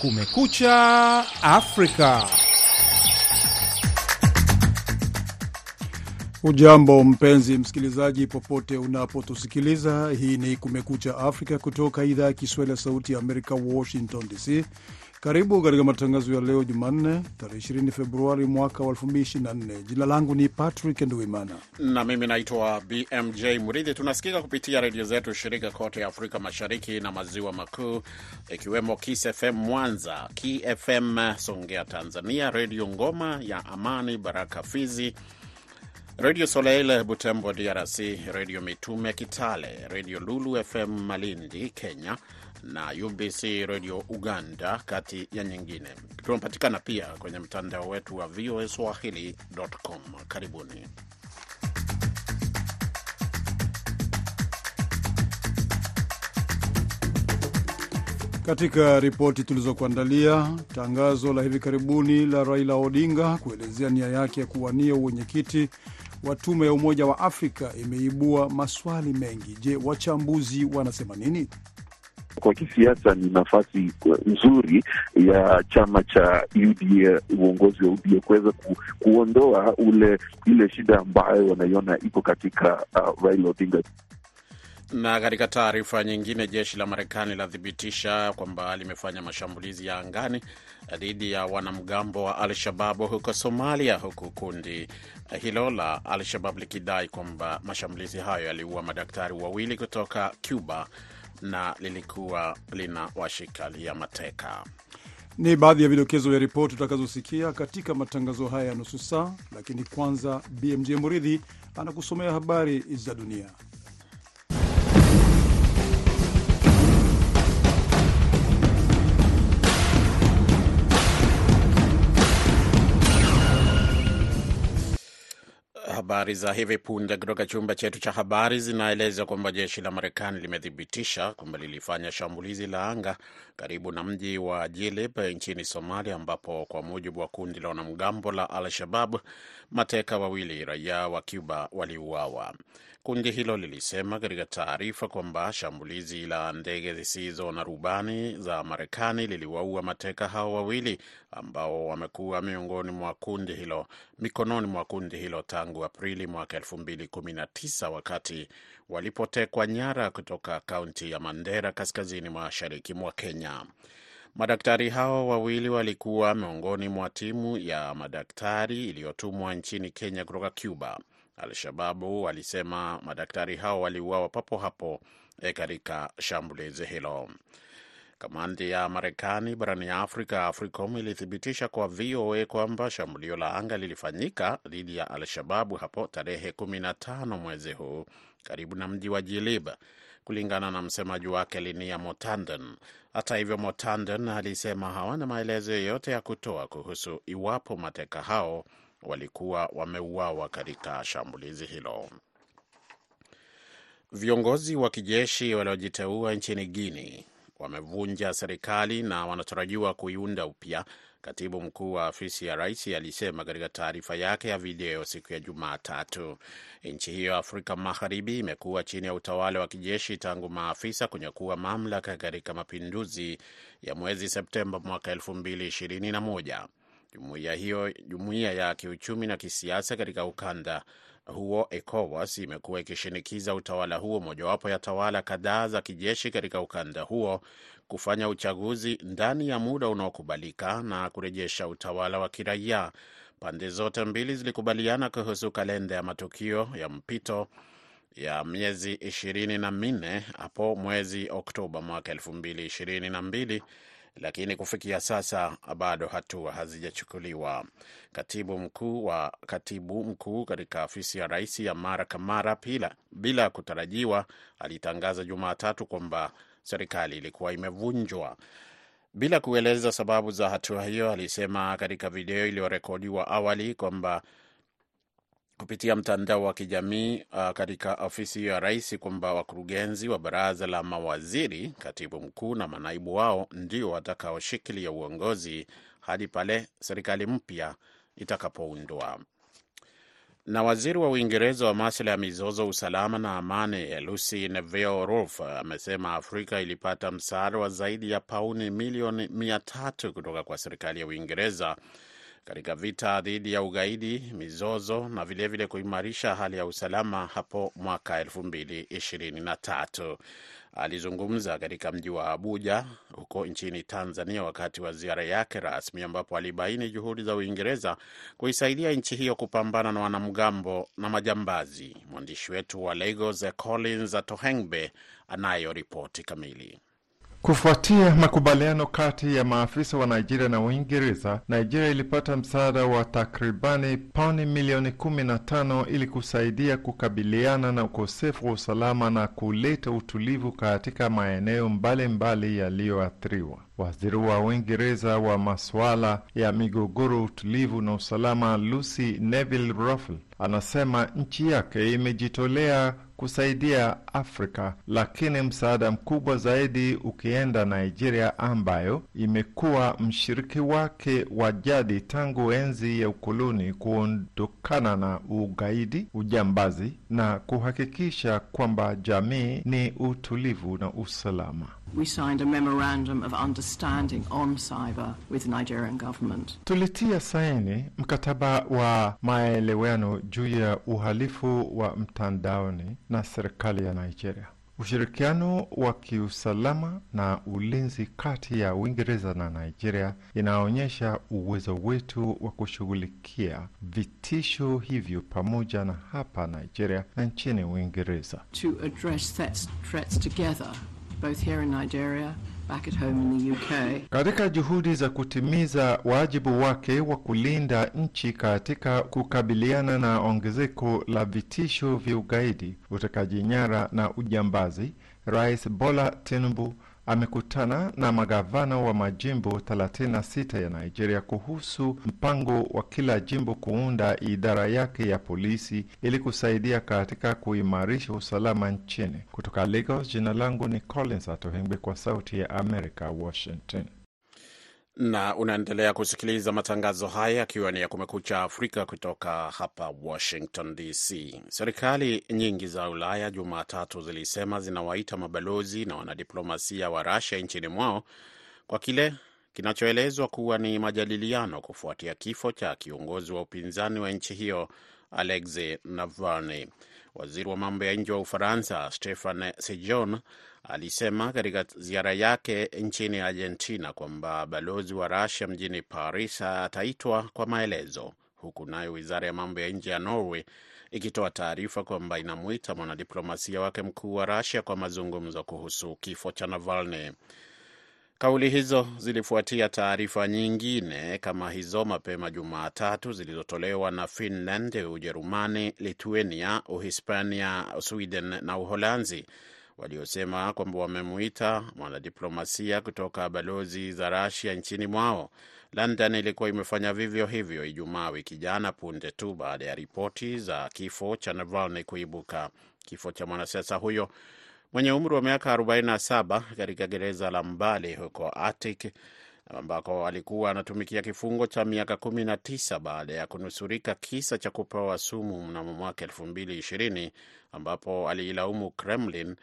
Kumekucha Afrika. Ujambo mpenzi msikilizaji, popote unapotusikiliza. Hii ni Kumekucha Afrika kutoka idhaa ya Kiswahili ya Sauti ya Amerika, Washington DC. Karibu katika matangazo ya leo Jumanne, tarehe 20 Februari mwaka wa 2024. Jina langu ni Patrick Nduimana na mimi naitwa BMJ Muridhi. Tunasikika kupitia redio zetu shirika kote Afrika Mashariki na Maziwa Makuu, ikiwemo Kiss FM Mwanza, KFM Songea Tanzania, Redio Ngoma ya Amani, Baraka Fizi, Redio Soleil Butembo DRC, Redio Mitume Kitale, Redio Lulu FM Malindi Kenya na UBC Radio Uganda, kati ya nyingine. Tunapatikana pia kwenye mtandao wetu wa VOA Swahili.com. Karibuni. Katika ripoti tulizokuandalia, tangazo la hivi karibuni la Raila Odinga kuelezea nia yake ya kuwania uwenyekiti wa tume ya Umoja wa Afrika imeibua maswali mengi. Je, wachambuzi wanasema nini? Kwa kisiasa ni nafasi nzuri ya chama cha UDA, uongozi wa UDA kuweza ku, kuondoa ule ile shida ambayo wanaiona iko katika uh, Raila Odinga. Na katika taarifa nyingine, jeshi la Marekani lathibitisha kwamba limefanya mashambulizi ya angani dhidi ya wanamgambo wa Al-Shababu huko Somalia, huku kundi hilo la Al-Shabab likidai kwamba mashambulizi hayo yaliua madaktari wawili kutoka Cuba na lilikuwa lina washikalia mateka. Ni baadhi ya vidokezo vya ripoti utakazosikia katika matangazo haya ya nusu saa, lakini kwanza BMJ Muridhi anakusomea habari za dunia. Habari za hivi punde kutoka chumba chetu cha habari zinaeleza kwamba jeshi la Marekani limethibitisha kwamba lilifanya shambulizi la anga karibu na mji wa Jilib nchini Somalia, ambapo kwa mujibu wa kundi la wanamgambo la Al-Shabab, mateka wawili raia wa Cuba waliuawa. Kundi hilo lilisema katika taarifa kwamba shambulizi la ndege zisizo na rubani za Marekani liliwaua mateka hao wawili ambao wamekuwa miongoni mwa kundi hilo mikononi mwa kundi hilo tangu Aprili mwaka 2019 wakati walipotekwa nyara kutoka kaunti ya Mandera kaskazini mashariki mwa Kenya. Madaktari hao wawili walikuwa miongoni mwa timu ya madaktari iliyotumwa nchini Kenya kutoka Cuba. Al-Shababu walisema madaktari hao waliuawa papo hapo e katika shambulizi hilo. Kamandi ya Marekani barani ya Afrika, AFRICOM, ilithibitisha kwa VOA kwamba shambulio la anga lilifanyika dhidi ya Al-Shababu hapo tarehe 15 mwezi huu karibu na mji wa Jilib, kulingana na msemaji wake Linia Motanden. Hata hivyo, Motanden alisema hawana maelezo yoyote ya kutoa kuhusu iwapo mateka hao walikuwa wameuawa katika shambulizi hilo. Viongozi wa kijeshi waliojiteua nchini Guinea wamevunja serikali na wanatarajiwa kuiunda upya, katibu mkuu wa afisi ya rais alisema katika taarifa yake ya video siku ya Jumatatu. Nchi hiyo Afrika Magharibi imekuwa chini ya utawala wa kijeshi tangu maafisa kunyakua mamlaka katika mapinduzi ya mwezi Septemba mwaka 2021. Jumuiya hiyo, jumuiya ya kiuchumi na kisiasa katika ukanda huo ECOWAS imekuwa ikishinikiza utawala huo, mojawapo ya tawala kadhaa za kijeshi katika ukanda huo, kufanya uchaguzi ndani ya muda unaokubalika na kurejesha utawala wa kiraia. Pande zote mbili zilikubaliana kuhusu kalenda ya matukio ya mpito ya miezi ishirini na minne hapo mwezi Oktoba mwaka elfu mbili ishirini na mbili lakini kufikia sasa bado hatua hazijachukuliwa. Katibu mkuu wa katibu mkuu katika afisi ya rais ya mara Kamara pila bila kutarajiwa alitangaza Jumatatu kwamba serikali ilikuwa imevunjwa. Bila kueleza sababu za hatua hiyo, alisema katika video iliyorekodiwa awali kwamba kupitia mtandao wa kijamii uh, katika ofisi ya rais kwamba wakurugenzi wa baraza la mawaziri, katibu mkuu na manaibu wao ndio watakaoshikilia uongozi hadi pale serikali mpya itakapoundwa. Na waziri wa Uingereza wa masuala ya mizozo, usalama na amani, Lucy Neville Rolf amesema Afrika ilipata msaada wa zaidi ya pauni milioni mia tatu kutoka kwa serikali ya Uingereza katika vita dhidi ya ugaidi, mizozo na vilevile kuimarisha hali ya usalama hapo mwaka 2023. Alizungumza katika mji wa Abuja huko nchini Tanzania wakati wa ziara yake rasmi, ambapo alibaini juhudi za Uingereza kuisaidia nchi hiyo kupambana na wanamgambo na majambazi. Mwandishi wetu wa Lagos Collins Atohengbe anayo ripoti kamili. Kufuatia makubaliano kati ya maafisa wa Nigeria na Uingereza, Nigeria ilipata msaada wa takribani pauni milioni kumi na tano ili kusaidia kukabiliana na ukosefu wa usalama na kuleta utulivu katika maeneo mbalimbali yaliyoathiriwa. Waziri wa Uingereza wa masuala ya migogoro, utulivu na usalama, Lucy Neville Ruffle, anasema nchi yake imejitolea kusaidia Afrika, lakini msaada mkubwa zaidi ukienda Nigeria, ambayo imekuwa mshiriki wake wa jadi tangu enzi ya ukoloni, kuondokana na ugaidi, ujambazi na kuhakikisha kwamba jamii ni utulivu na usalama. We signed a memorandum of understanding on cyber with the Nigerian government. Tulitia saini mkataba wa maelewano juu ya uhalifu wa mtandaoni na serikali ya Nigeria. Ushirikiano wa kiusalama na ulinzi kati ya Uingereza na Nigeria inaonyesha uwezo wetu wa kushughulikia vitisho hivyo pamoja na hapa Nigeria na nchini Uingereza. To address threats, threats together both here in Nigeria, back at home in the UK. Katika juhudi za kutimiza wajibu wake wa kulinda nchi katika kukabiliana na ongezeko la vitisho vya ugaidi, utekaji nyara na ujambazi, Rais Bola Tinubu amekutana na magavana wa majimbo 36 ya Nigeria kuhusu mpango wa kila jimbo kuunda idara yake ya polisi ili kusaidia katika kuimarisha usalama nchini. Kutoka Lagos, jina langu ni Collins Atohengbe, kwa Sauti ya America, Washington. Na unaendelea kusikiliza matangazo haya akiwa ni ya Kumekucha Afrika kutoka hapa Washington DC. Serikali nyingi za Ulaya Jumatatu zilisema zinawaita mabalozi na wanadiplomasia wa Russia nchini mwao kwa kile kinachoelezwa kuwa ni majadiliano kufuatia kifo cha kiongozi wa upinzani wa nchi hiyo Alexei Navalny. Waziri wa mambo ya nje wa Ufaransa Stefan Sejourne alisema katika ziara yake nchini Argentina kwamba balozi wa Rusia mjini Paris ataitwa kwa maelezo, huku nayo wizara ya mambo ya nje ya Norway ikitoa taarifa kwamba inamwita mwanadiplomasia wake mkuu wa Rusia kwa mazungumzo kuhusu kifo cha Navalny. Kauli hizo zilifuatia taarifa nyingine kama hizo mapema Jumatatu zilizotolewa na Finland, Ujerumani, Lithuania, Uhispania, Sweden na Uholanzi waliosema kwamba wamemuita mwanadiplomasia kutoka balozi za Rasia nchini mwao. London ilikuwa imefanya vivyo hivyo Ijumaa wiki jana, punde tu baada ya ripoti za kifo cha Navalny kuibuka. Kifo cha mwanasiasa huyo mwenye umri wa miaka 47 katika gereza la Mbale huko Arctic ambako alikuwa anatumikia kifungo cha miaka 19 baada ya kunusurika kisa cha kupewa sumu mnamo mwaka 2020 ambapo aliilaumu Kremlin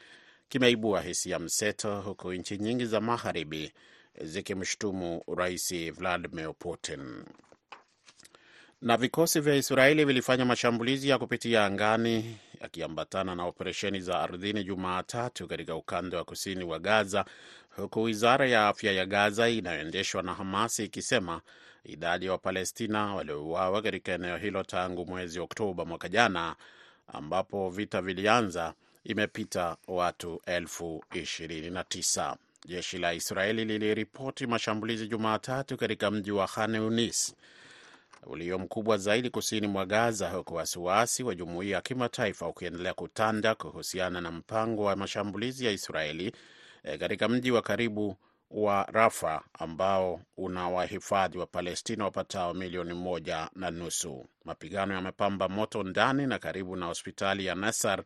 kimeibua hisia mseto, huku nchi nyingi za magharibi zikimshutumu Rais Vladimir Putin. Na vikosi vya Israeli vilifanya mashambulizi ya kupitia angani yakiambatana na operesheni za ardhini Jumatatu katika ukanda wa kusini wa Gaza, huku wizara ya afya ya Gaza inayoendeshwa na Hamasi ikisema idadi ya Wapalestina waliouawa katika eneo hilo tangu mwezi Oktoba mwaka jana ambapo vita vilianza imepita watu elfu ishirini na tisa. Jeshi la Israeli liliripoti mashambulizi Jumatatu katika mji wa Khan Yunis ulio mkubwa zaidi kusini mwa Gaza, huku wasiwasi wa jumuiya ya kimataifa ukiendelea kutanda kuhusiana na mpango wa mashambulizi ya Israeli katika mji wa karibu wa Rafa ambao una wahifadhi wa Palestina wapatao milioni moja na nusu. Mapigano yamepamba moto ndani na karibu na hospitali ya Nasar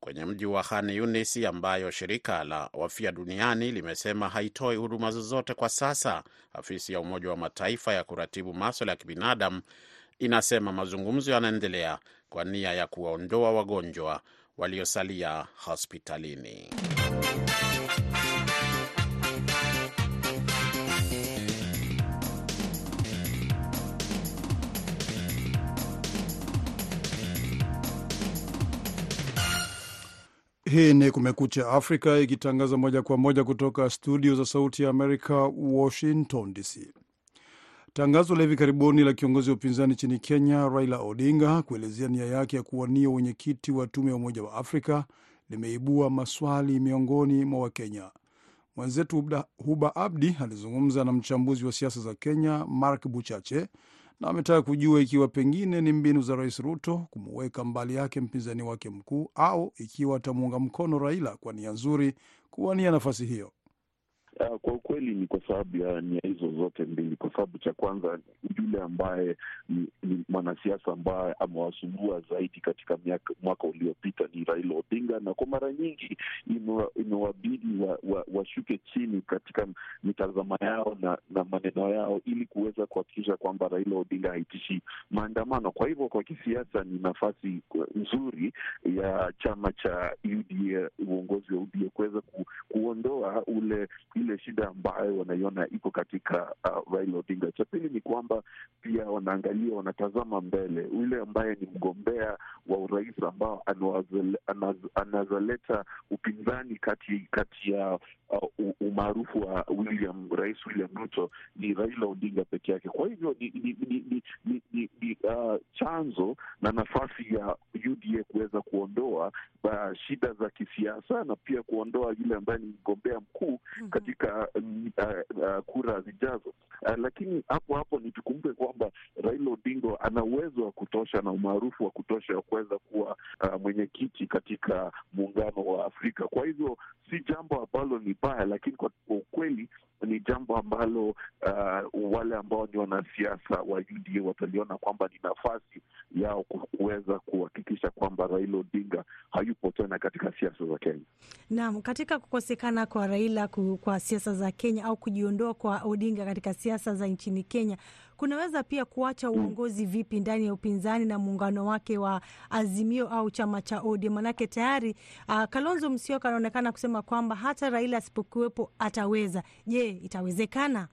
kwenye mji wa Khan Yunis ambayo shirika la wafia duniani limesema haitoi huduma zozote kwa sasa. Afisi ya Umoja wa Mataifa ya kuratibu maswala ya kibinadamu inasema mazungumzo yanaendelea kwa nia ya kuwaondoa wagonjwa waliosalia hospitalini. Hii ni Kumekucha Afrika ikitangaza moja kwa moja kutoka studio za Sauti ya Amerika, Washington DC. Tangazo la hivi karibuni la kiongozi wa upinzani nchini Kenya, Raila Odinga, kuelezea nia yake ya kuwania wenyekiti wa tume ya Umoja wa Afrika limeibua maswali miongoni mwa Wakenya. Mwenzetu Huba Abdi alizungumza na mchambuzi wa siasa za Kenya, Mark Buchache, na ametaka kujua ikiwa pengine ni mbinu za Rais Ruto kumuweka mbali yake mpinzani wake mkuu au ikiwa atamuunga mkono Raila kwa nia nzuri kuwania nafasi hiyo. Uh, kwa ukweli ni kwa sababu ya nia hizo zote mbili. Kwa sababu cha kwanza, yule ambaye ni, ni mwanasiasa ambaye amewasumbua zaidi katika miaka, mwaka uliopita ni Raila Odinga, na kwa mara nyingi imewabidi washuke wa, wa chini katika mitazamo yao na, na maneno yao ili kuweza kuhakikisha kwamba Raila Odinga haitishi maandamano. Kwa hivyo kwa kisiasa ni nafasi nzuri ya chama cha UDA, uongozi wa UDA kuweza ku, kuondoa ule ile shida ambayo wanaiona iko katika uh, Raila Odinga. Cha pili ni kwamba pia wanaangalia, wanatazama mbele, yule ambaye ni mgombea wa urais ambao anazaleta upinzani kati kati ya uh, umaarufu wa William Rais William Ruto ni Raila Odinga peke yake. Kwa hivyo ni, ni, ni, ni, ni, ni, uh, chanzo na nafasi ya UDA kuweza kuondoa shida za kisiasa na pia kuondoa yule ambaye ni mgombea mkuu katika uh, uh, kura zijazo. Uh, lakini hapo hapo nitukumbuke kwamba Raila Odinga ana uwezo wa kutosha na umaarufu wa kutosha wa kuweza kuwa uh, mwenyekiti katika muungano wa Afrika. Kwa hivyo si jambo ambalo ni baya, lakini kwa ukweli ni jambo ambalo uh, wale ambao ni wanasiasa wa UDA wataliona kwamba ni nafasi yao kuweza kuhakikisha kwamba Raila Odinga hayupo tena katika siasa za Kenya. Naam, katika kukosekana kwa Raila kwa siasa za Kenya au kujiondoa kwa Odinga katika siasa za nchini Kenya kunaweza pia kuacha uongozi vipi ndani ya upinzani na muungano wake wa Azimio au chama cha ODM? Manake tayari uh, Kalonzo Musyoka anaonekana kusema kwamba hata Raila asipokuwepo ataweza. Je, itawezekana?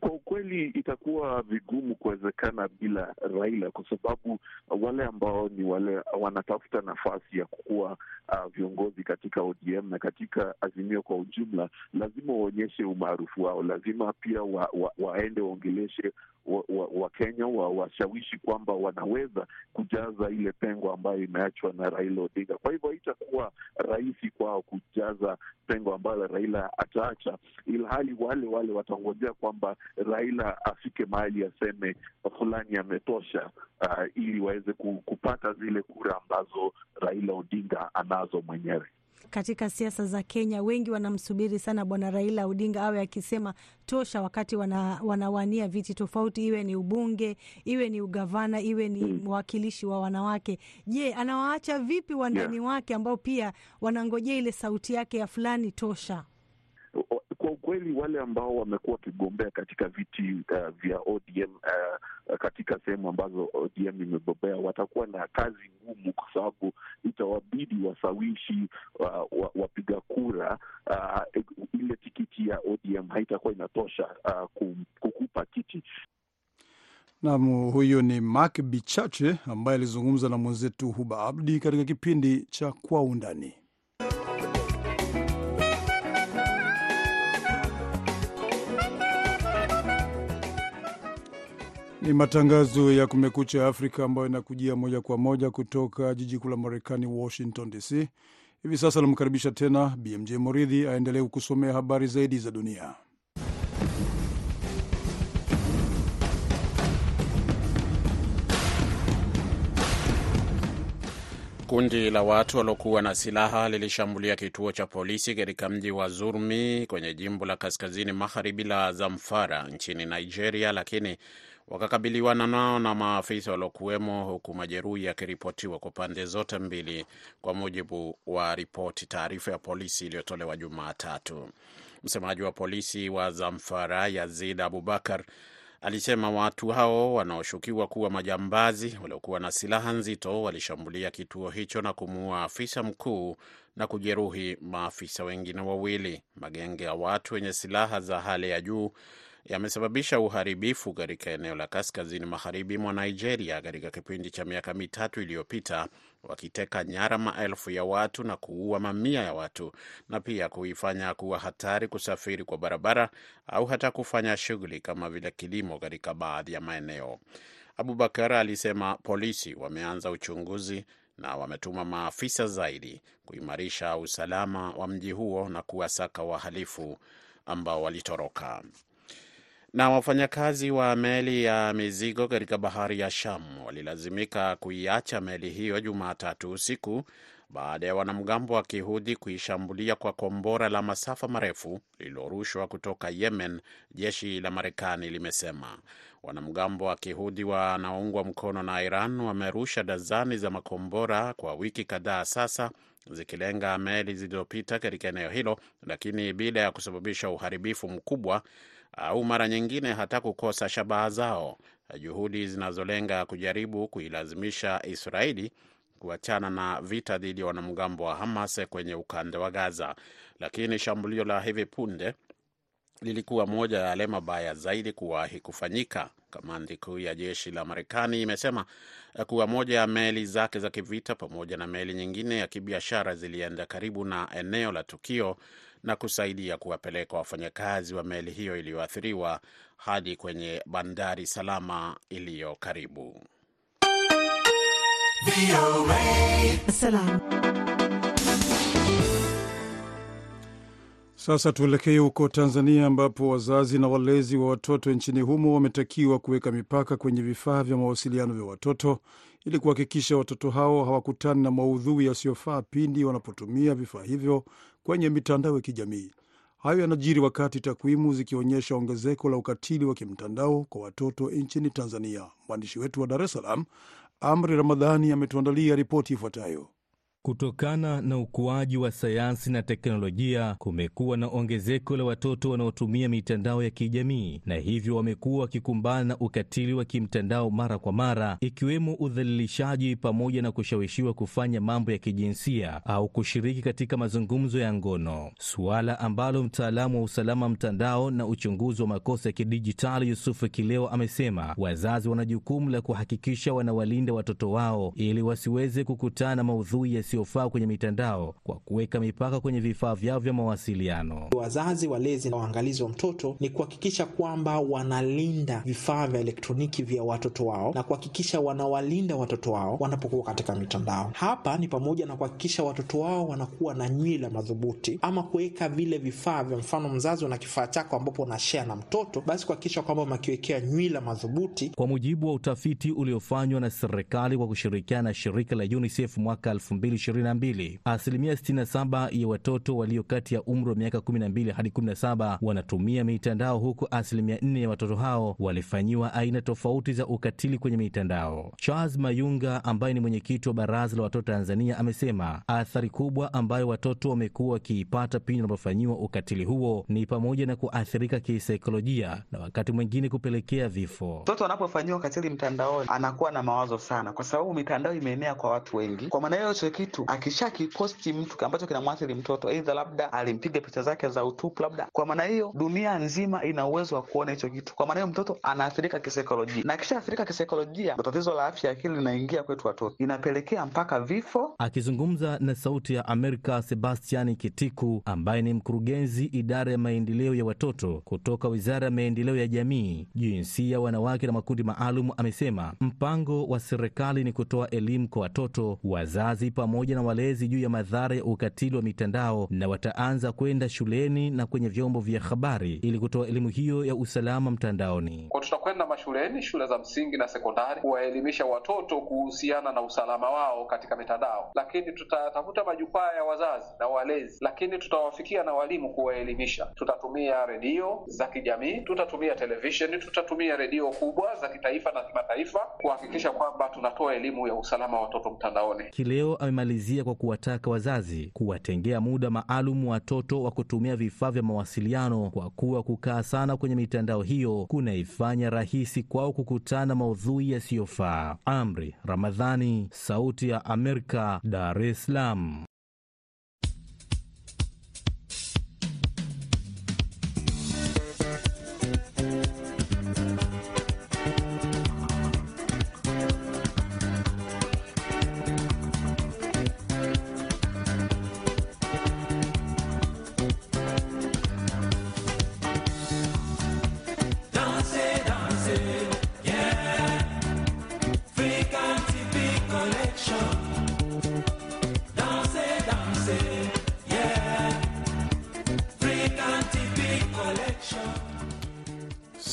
Kwa ukweli itakuwa vigumu kuwezekana bila Raila, kwa sababu wale ambao ni wale wanatafuta nafasi ya kukuwa uh, viongozi katika ODM na katika Azimio kwa ujumla, lazima waonyeshe umaarufu wao, lazima pia wa, wa, waende waongeleshe Wakenya wa, wa washawishi wa kwamba wanaweza kujaza ile pengo ambayo imeachwa na Raila Odinga. Kwa hivyo haitakuwa rahisi kwao kujaza pengo ambalo Raila ataacha, ilhali wale wale watangojea kwamba Raila afike mahali aseme fulani ametosha, uh, ili waweze kupata zile kura ambazo Raila Odinga anazo mwenyewe. Katika siasa za Kenya wengi wanamsubiri sana bwana Raila Odinga awe akisema tosha, wakati wana, wanawania viti tofauti, iwe ni ubunge, iwe ni ugavana, iwe ni mwakilishi wa wanawake. Je, anawaacha vipi wandani yeah, wake ambao pia wanangojea ile sauti yake ya fulani tosha? Kwa ukweli wale ambao wamekuwa wakigombea katika viti uh, vya ODM uh, katika sehemu ambazo ODM imebobea watakuwa na kazi ngumu, kwa sababu itawabidi wasawishi uh, wapiga kura uh, ile tikiti ya ODM haitakuwa inatosha uh, kukupa kiti. Nam, huyo ni Mark Bichache ambaye alizungumza na mwenzetu Huba Abdi katika kipindi cha Kwa Undani. Ni matangazo ya Kumekucha Afrika ambayo inakujia moja kwa moja kutoka jiji kuu la Marekani, Washington DC. Hivi sasa namkaribisha tena BMJ Moridhi aendelee kusomea habari zaidi za dunia. Kundi la watu waliokuwa na silaha lilishambulia kituo cha polisi katika mji wa Zurmi kwenye jimbo la kaskazini magharibi la Zamfara nchini Nigeria, lakini wakakabiliwana nao na maafisa waliokuwemo, huku majeruhi yakiripotiwa kwa pande zote mbili, kwa mujibu wa ripoti taarifa ya polisi iliyotolewa Jumatatu. Msemaji wa polisi wa Zamfara Yazid Abubakar alisema watu hao wanaoshukiwa kuwa majambazi waliokuwa na silaha nzito walishambulia kituo hicho na kumuua afisa mkuu na kujeruhi maafisa wengine wawili. Magenge ya watu wenye silaha za hali ya juu yamesababisha uharibifu katika eneo la kaskazini magharibi mwa Nigeria katika kipindi cha miaka mitatu iliyopita, wakiteka nyara maelfu ya watu na kuua mamia ya watu na pia kuifanya kuwa hatari kusafiri kwa barabara au hata kufanya shughuli kama vile kilimo katika baadhi ya maeneo. Abubakar alisema polisi wameanza uchunguzi na wametuma maafisa zaidi kuimarisha usalama wa mji huo na kuwasaka wahalifu ambao walitoroka. Na wafanyakazi wa meli ya mizigo katika bahari ya Sham walilazimika kuiacha meli hiyo Jumatatu usiku baada ya wanamgambo wa Kihudhi kuishambulia kwa kombora la masafa marefu lililorushwa kutoka Yemen, jeshi la Marekani limesema. Wanamgambo wa Kihudhi wanaoungwa mkono na Iran wamerusha dazani za makombora kwa wiki kadhaa sasa zikilenga meli zilizopita katika eneo hilo, lakini bila ya kusababisha uharibifu mkubwa au mara nyingine hata kukosa shabaha zao, juhudi zinazolenga kujaribu kuilazimisha Israeli kuachana na vita dhidi ya wanamgambo wa Hamas kwenye ukanda wa Gaza. Lakini shambulio la hivi punde lilikuwa moja ya yale mabaya zaidi kuwahi kufanyika. Kamandi kuu ya jeshi la Marekani imesema kuwa moja ya meli zake za kivita pamoja na meli nyingine ya kibiashara zilienda karibu na eneo la tukio na kusaidia kuwapeleka wafanyakazi wa meli hiyo iliyoathiriwa hadi kwenye bandari salama iliyo karibu. Sasa tuelekee huko Tanzania ambapo wazazi na walezi wa watoto nchini humo wametakiwa kuweka mipaka kwenye vifaa vya mawasiliano vya watoto ili kuhakikisha watoto hao hawakutani na maudhui yasiyofaa pindi wanapotumia vifaa hivyo kwenye mitandao ya kijamii. Hayo yanajiri wakati takwimu zikionyesha ongezeko la ukatili wa kimtandao kwa watoto nchini Tanzania. Mwandishi wetu wa Dar es Salaam, Amri Ramadhani, ametuandalia ripoti ifuatayo. Kutokana na ukuaji wa sayansi na teknolojia, kumekuwa na ongezeko la watoto wanaotumia mitandao ya kijamii, na hivyo wamekuwa wakikumbana na ukatili wa kimtandao mara kwa mara, ikiwemo udhalilishaji pamoja na kushawishiwa kufanya mambo ya kijinsia au kushiriki katika mazungumzo ya ngono, suala ambalo mtaalamu wa usalama mtandao na uchunguzi wa makosa ya kidijitali Yusufu Kileo amesema wazazi wana jukumu la kuhakikisha wanawalinda watoto wao ili wasiweze kukutana na maudhui yasiyofaa kwenye mitandao kwa kuweka mipaka kwenye vifaa vyao vya mawasiliano. Wazazi, walezi na waangalizi wa mtoto ni kuhakikisha kwamba wanalinda vifaa vya elektroniki vya watoto wao na kuhakikisha wanawalinda watoto wao wanapokuwa katika mitandao. Hapa ni pamoja na kuhakikisha watoto wao wanakuwa na nywila madhubuti ama kuweka vile vifaa vya, mfano mzazi una kifaa chako ambapo unashea na mtoto, basi kuhakikisha kwamba umekiwekea nywila madhubuti. Kwa mujibu wa utafiti uliofanywa na serikali kwa kushirikiana na shirika la UNICEF mwaka 2022, asilimia 67 ya watoto walio kati ya umri wa miaka 12 hadi 17 wanatumia mitandao, huku asilimia 4 ya watoto hao walifanyiwa aina tofauti za ukatili kwenye mitandao. Charles Mayunga ambaye ni mwenyekiti wa Baraza la Watoto Tanzania amesema athari kubwa ambayo watoto wamekuwa wakiipata pindi wanapofanyiwa ukatili huo ni pamoja na kuathirika kisaikolojia na wakati mwingine kupelekea vifo. Mtoto anapofanyiwa ukatili mtandaoni anakuwa na mawazo sana, kwa sababu mitandao imeenea kwa watu wengi. Kwa maana hiyo, kitu akishakiposti mtu ambacho kinamwathiri mtoto, aidha labda alimpiga picha zake za utupu, labda kwa maana hiyo dunia nzima ina uwezo wa kuona hicho kitu. Kwa maana hiyo mtoto anaathirika kisaikolojia, na akishaathirika kisaikolojia, tatizo la afya ya akili linaingia kwetu watoto, inapelekea mpaka vifo. Akizungumza na Sauti ya Amerika, Sebastiani Kitiku ambaye ni mkurugenzi idara ya maendeleo ya watoto kutoka Wizara ya Maendeleo ya Jamii, Jinsia, Wanawake na Makundi Maalum amesema mpango wa serikali ni kutoa elimu kwa watoto, wazazi pamoja na walezi juu ya madhara ya ukatili wa mitandao, na wataanza kwenda shuleni na kwenye vyombo vya habari ili kutoa elimu hiyo ya usalama mtandaoni. Kwa tutakwenda mashuleni, shule za msingi na sekondari, kuwaelimisha watoto kuhusiana na usalama wao katika mitandao, lakini tutatafuta majukwaa ya wazazi na walezi, lakini tutawafikia na walimu kuwaelimisha. Tutatumia redio za kijamii, tutatumia televisheni, tutatumia redio kubwa za kitaifa na kimataifa kuhakikisha kwamba tunatoa elimu ya usalama wa watoto mtandaoni. Kileo amemaliza amemalizia kwa kuwataka wazazi kuwatengea muda maalum watoto wa kutumia vifaa vya mawasiliano, kwa kuwa kukaa sana kwenye mitandao hiyo kunaifanya rahisi kwao kukutana maudhui yasiyofaa. Amri Ramadhani, Sauti ya Amerika, Dar es Salaam.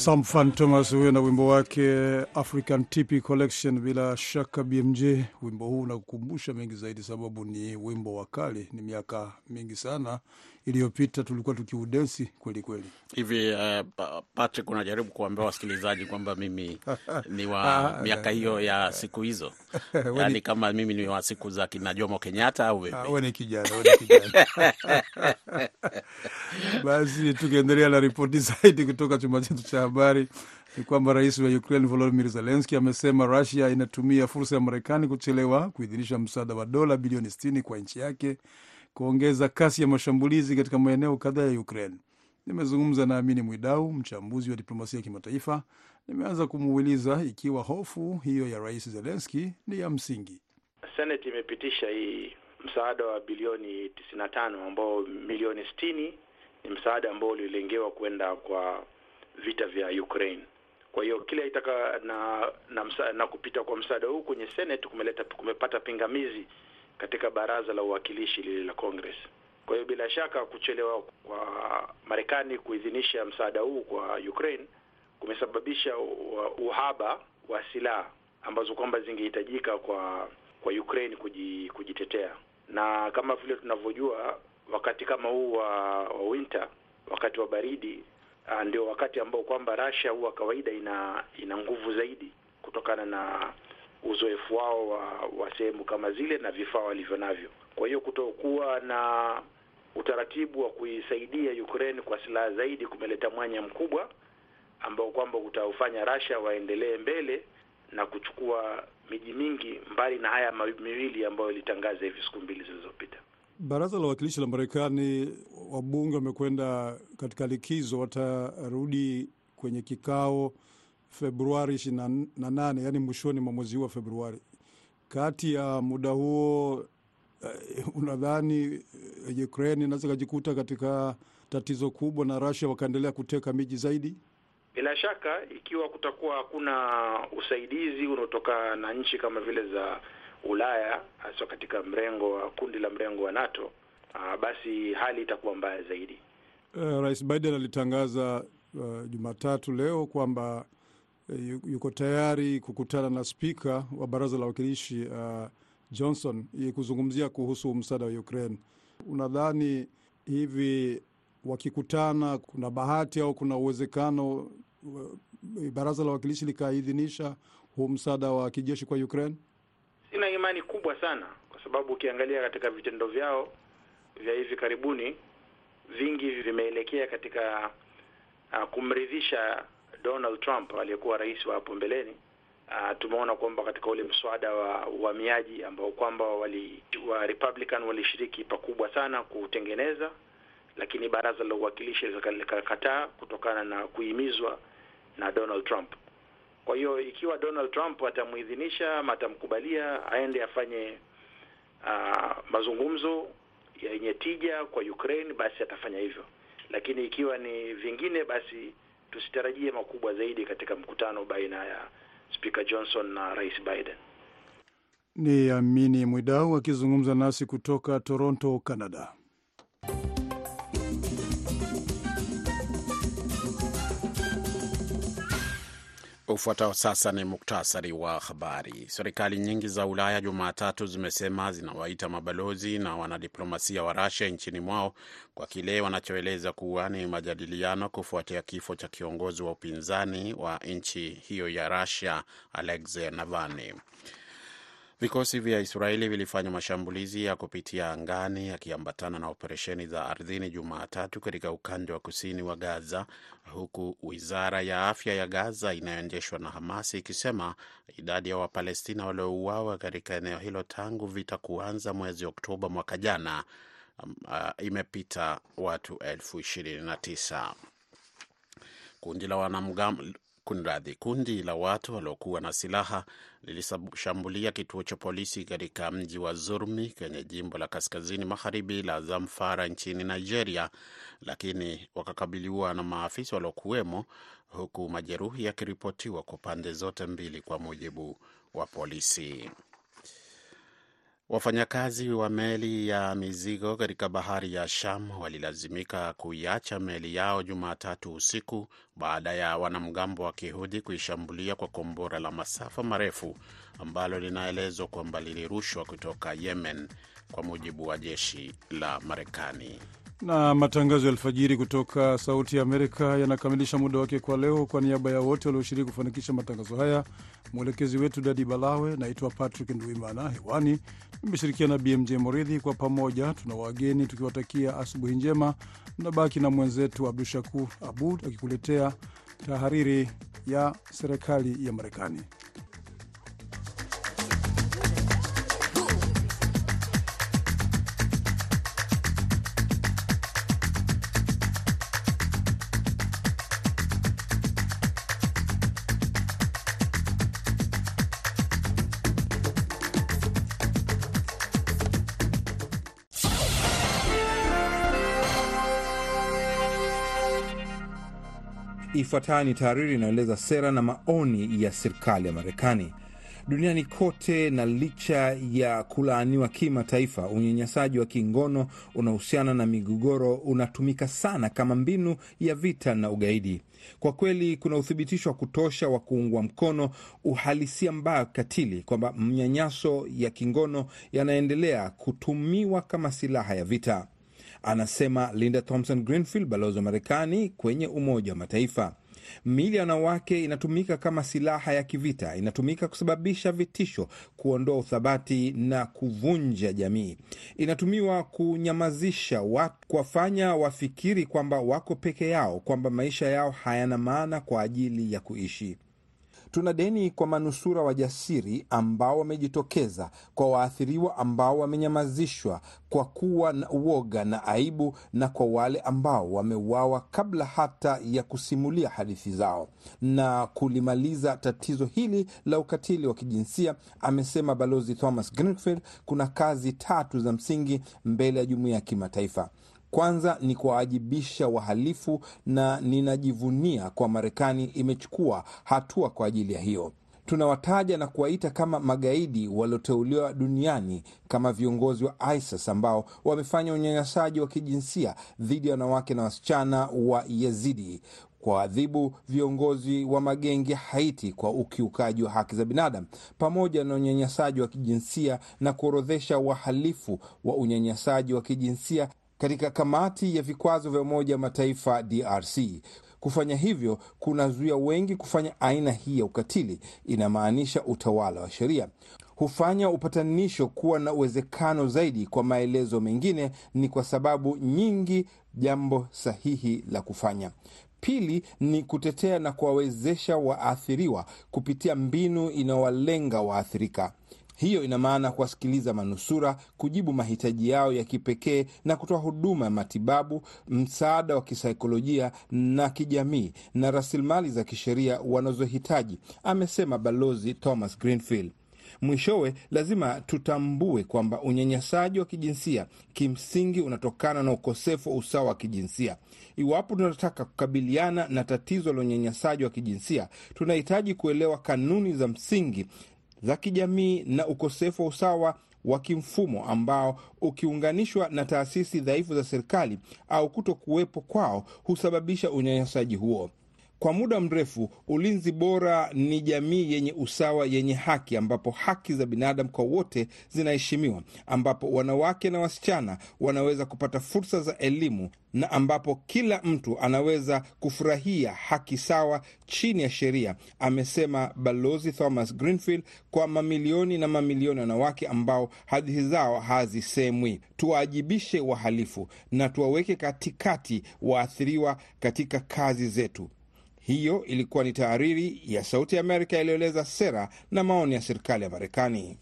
Sam Fan Thomas huyo na wimbo wake African TP Collection. Bila shaka BMJ, wimbo huu unakukumbusha mengi zaidi, sababu ni wimbo wa kale, ni miaka mingi sana iliyopita tulikuwa tukiudensi kweli kweli. hivi. Uh, Patrick, unajaribu kuambia wasikilizaji kwamba mimi ni wa miaka hiyo ya siku hizo, yaani kama mimi ni wa siku za kina Jomo Kenyatta au vipi? We ni kijana, we ni kijana. Basi tukiendelea na ripoti zaidi kutoka chumba chetu cha habari ni kwamba rais wa Ukraine Volodymyr Zelensky amesema Russia inatumia fursa ya Marekani kuchelewa kuidhinisha msaada wa dola bilioni 60 kwa nchi yake kuongeza kasi ya mashambulizi katika maeneo kadhaa ya Ukraine. Nimezungumza na Amini Mwidau, mchambuzi wa diplomasia ya kimataifa. Nimeanza kumuuliza ikiwa hofu hiyo ya rais Zelenski ni ya msingi. Senate imepitisha hii msaada wa bilioni tisini na tano ambao milioni sitini ni msaada ambao ulilengewa kwenda kwa vita vya Ukraine. Kwa hiyo kile itaka na na, msa, na kupita kwa msaada huu kwenye Senate kumeleta kumepata pingamizi katika baraza la uwakilishi lile la Congress. Kwa hiyo bila shaka kuchelewa kwa Marekani kuidhinisha msaada huu kwa Ukraine kumesababisha uhaba wa silaha ambazo kwamba zingehitajika kwa kwa Ukraine kujitetea, na kama vile tunavyojua wakati kama huu wa, wa winter, wakati wa baridi ndio wakati ambao kwamba Russia huwa kawaida ina ina nguvu zaidi kutokana na uzoefu wao wa, wa sehemu kama zile na vifaa walivyo navyo. Kwa hiyo kutokuwa na utaratibu wa kuisaidia Ukraine kwa silaha zaidi kumeleta mwanya mkubwa ambao kwamba utaufanya Russia waendelee mbele na kuchukua miji mingi mbali na haya miwili ambayo ilitangaza hivi siku mbili zilizopita. Baraza la Wawakilishi la Marekani, wabunge wamekwenda katika likizo, watarudi kwenye kikao Februari ishirini na nane, yaani mwishoni mwa mwezi huu wa Februari. Kati ya muda huo uh, unadhani uh, Ukraine inaweza ikajikuta katika tatizo kubwa na Russia wakaendelea kuteka miji zaidi? Bila shaka, ikiwa kutakuwa hakuna usaidizi unaotoka na nchi kama vile za Ulaya, hasa katika mrengo wa kundi la mrengo wa NATO, uh, basi hali itakuwa mbaya zaidi. Uh, Rais Biden alitangaza uh, Jumatatu leo kwamba yuko tayari kukutana na spika wa baraza la wawakilishi uh, Johnson kuzungumzia kuhusu msaada wa Ukraine. Unadhani hivi wakikutana, kuna bahati au kuna uwezekano uh, baraza la wawakilishi likaidhinisha huu msaada wa kijeshi kwa Ukraine? Sina imani kubwa sana, kwa sababu ukiangalia katika vitendo vyao vya hivi karibuni, vingi vimeelekea katika uh, kumridhisha Donald Trump aliyekuwa rais wa hapo mbeleni. Uh, tumeona kwamba katika ule mswada wa uhamiaji ambao kwamba wali wa Republican walishiriki pakubwa sana kutengeneza, lakini baraza la uwakilishi likakataa kutokana na kuhimizwa na Donald Trump. Kwa hiyo ikiwa Donald Trump atamuidhinisha ama atamkubalia aende afanye uh, mazungumzo yenye tija kwa Ukraine, basi atafanya hivyo, lakini ikiwa ni vingine, basi tusitarajie makubwa zaidi katika mkutano baina ya Spika Johnson na Rais Biden. Ni Amini Mwidau akizungumza nasi kutoka Toronto, Canada. Ufuatao sasa ni muktasari wa habari. Serikali nyingi za Ulaya Jumatatu zimesema zinawaita mabalozi na wanadiplomasia wa Rasia nchini mwao kwa kile wanachoeleza kuwa ni majadiliano kufuatia kifo cha kiongozi wa upinzani wa nchi hiyo ya Rasia, Alexei Navalny. Vikosi vya Israeli vilifanya mashambulizi ya kupitia angani yakiambatana na operesheni za ardhini Jumatatu katika ukanda wa kusini wa Gaza, huku wizara ya afya ya Gaza inayoendeshwa na Hamas ikisema idadi ya Wapalestina waliouawa katika eneo hilo tangu vita kuanza mwezi Oktoba mwaka jana uh, imepita watu elfu ishirini na tisa. Kundi la wanamgambo Kunradhi, kundi la watu waliokuwa na silaha lilishambulia kituo cha polisi katika mji wa Zurmi kwenye jimbo la kaskazini magharibi la Zamfara nchini Nigeria, lakini wakakabiliwa na maafisa waliokuwemo, huku majeruhi yakiripotiwa kwa pande zote mbili, kwa mujibu wa polisi. Wafanyakazi wa meli ya mizigo katika bahari ya Sham walilazimika kuiacha meli yao Jumatatu usiku baada ya wanamgambo wa Kihudi kuishambulia kwa kombora la masafa marefu ambalo linaelezwa kwamba lilirushwa kutoka Yemen, kwa mujibu wa jeshi la Marekani. Na matangazo ya alfajiri kutoka Sauti ya Amerika yanakamilisha muda wake kwa leo. Kwa niaba ya wote walioshiriki kufanikisha matangazo haya, mwelekezi wetu Dadi Balawe, naitwa Patrick Ndwimana. Hewani nimeshirikiana na BMJ Moridhi. Kwa pamoja tuna wageni tukiwatakia asubuhi njema. Mnabaki na mwenzetu Abdu Shakur Abud akikuletea tahariri ya serikali ya Marekani. Ifuatayo ni tahariri inayoeleza sera na maoni ya serikali ya Marekani. Duniani kote na licha ya kulaaniwa kimataifa, unyanyasaji wa kingono unahusiana na migogoro unatumika sana kama mbinu ya vita na ugaidi. Kwa kweli, kuna uthibitisho wa kutosha wa kuungwa mkono uhalisia mbaya katili kwamba mnyanyaso ya kingono yanaendelea kutumiwa kama silaha ya vita, anasema Linda Thompson Greenfield, balozi wa Marekani kwenye Umoja wa Mataifa. Miili ya wanawake inatumika kama silaha ya kivita, inatumika kusababisha vitisho, kuondoa uthabati na kuvunja jamii. Inatumiwa kunyamazisha watu, kuwafanya wafikiri kwamba wako peke yao, kwamba maisha yao hayana maana kwa ajili ya kuishi. Tuna deni kwa manusura wajasiri ambao wamejitokeza, kwa waathiriwa ambao wamenyamazishwa kwa kuwa na uoga na aibu, na kwa wale ambao wameuawa kabla hata ya kusimulia hadithi zao, na kulimaliza tatizo hili la ukatili wa kijinsia, amesema Balozi Thomas Greenfield. Kuna kazi tatu za msingi mbele ya jumuiya ya kimataifa. Kwanza ni kuwaajibisha wahalifu, na ninajivunia kwa Marekani imechukua hatua kwa ajili ya hiyo. Tunawataja na kuwaita kama magaidi walioteuliwa duniani kama viongozi wa ISIS ambao wamefanya unyanyasaji wa kijinsia dhidi ya wanawake na wasichana wa Yazidi, kuwaadhibu viongozi wa magenge Haiti kwa ukiukaji wa haki za binadamu pamoja na unyanyasaji wa kijinsia na kuorodhesha wahalifu wa unyanyasaji wa kijinsia katika kamati ya vikwazo vya Umoja wa Mataifa DRC. Kufanya hivyo kunazuia wengi kufanya aina hii ya ukatili, inamaanisha utawala wa sheria hufanya upatanisho kuwa na uwezekano zaidi. Kwa maelezo mengine, ni kwa sababu nyingi jambo sahihi la kufanya. Pili ni kutetea na kuwawezesha waathiriwa kupitia mbinu inayowalenga waathirika. Hiyo ina maana kuwasikiliza manusura, kujibu mahitaji yao ya kipekee na kutoa huduma ya matibabu, msaada wa kisaikolojia na kijamii na rasilimali za kisheria wanazohitaji, amesema Balozi Thomas Greenfield. Mwishowe, lazima tutambue kwamba unyanyasaji wa kijinsia kimsingi unatokana na ukosefu wa usawa wa kijinsia. Iwapo tunataka kukabiliana na tatizo la unyanyasaji wa kijinsia, tunahitaji kuelewa kanuni za msingi za kijamii na ukosefu wa usawa wa kimfumo ambao ukiunganishwa na taasisi dhaifu za serikali au kuto kuwepo kwao husababisha unyanyasaji huo. Kwa muda mrefu, ulinzi bora ni jamii yenye usawa, yenye haki, ambapo haki za binadamu kwa wote zinaheshimiwa, ambapo wanawake na wasichana wanaweza kupata fursa za elimu na ambapo kila mtu anaweza kufurahia haki sawa chini ya sheria, amesema Balozi Thomas Greenfield kwa mamilioni na mamilioni wanawake ambao hadithi zao hazisemwi. Tuwaajibishe wahalifu na tuwaweke katikati waathiriwa katika kazi zetu. Hiyo ilikuwa ni tahariri ya Sauti ya Amerika iliyoeleza sera na maoni ya serikali ya Marekani.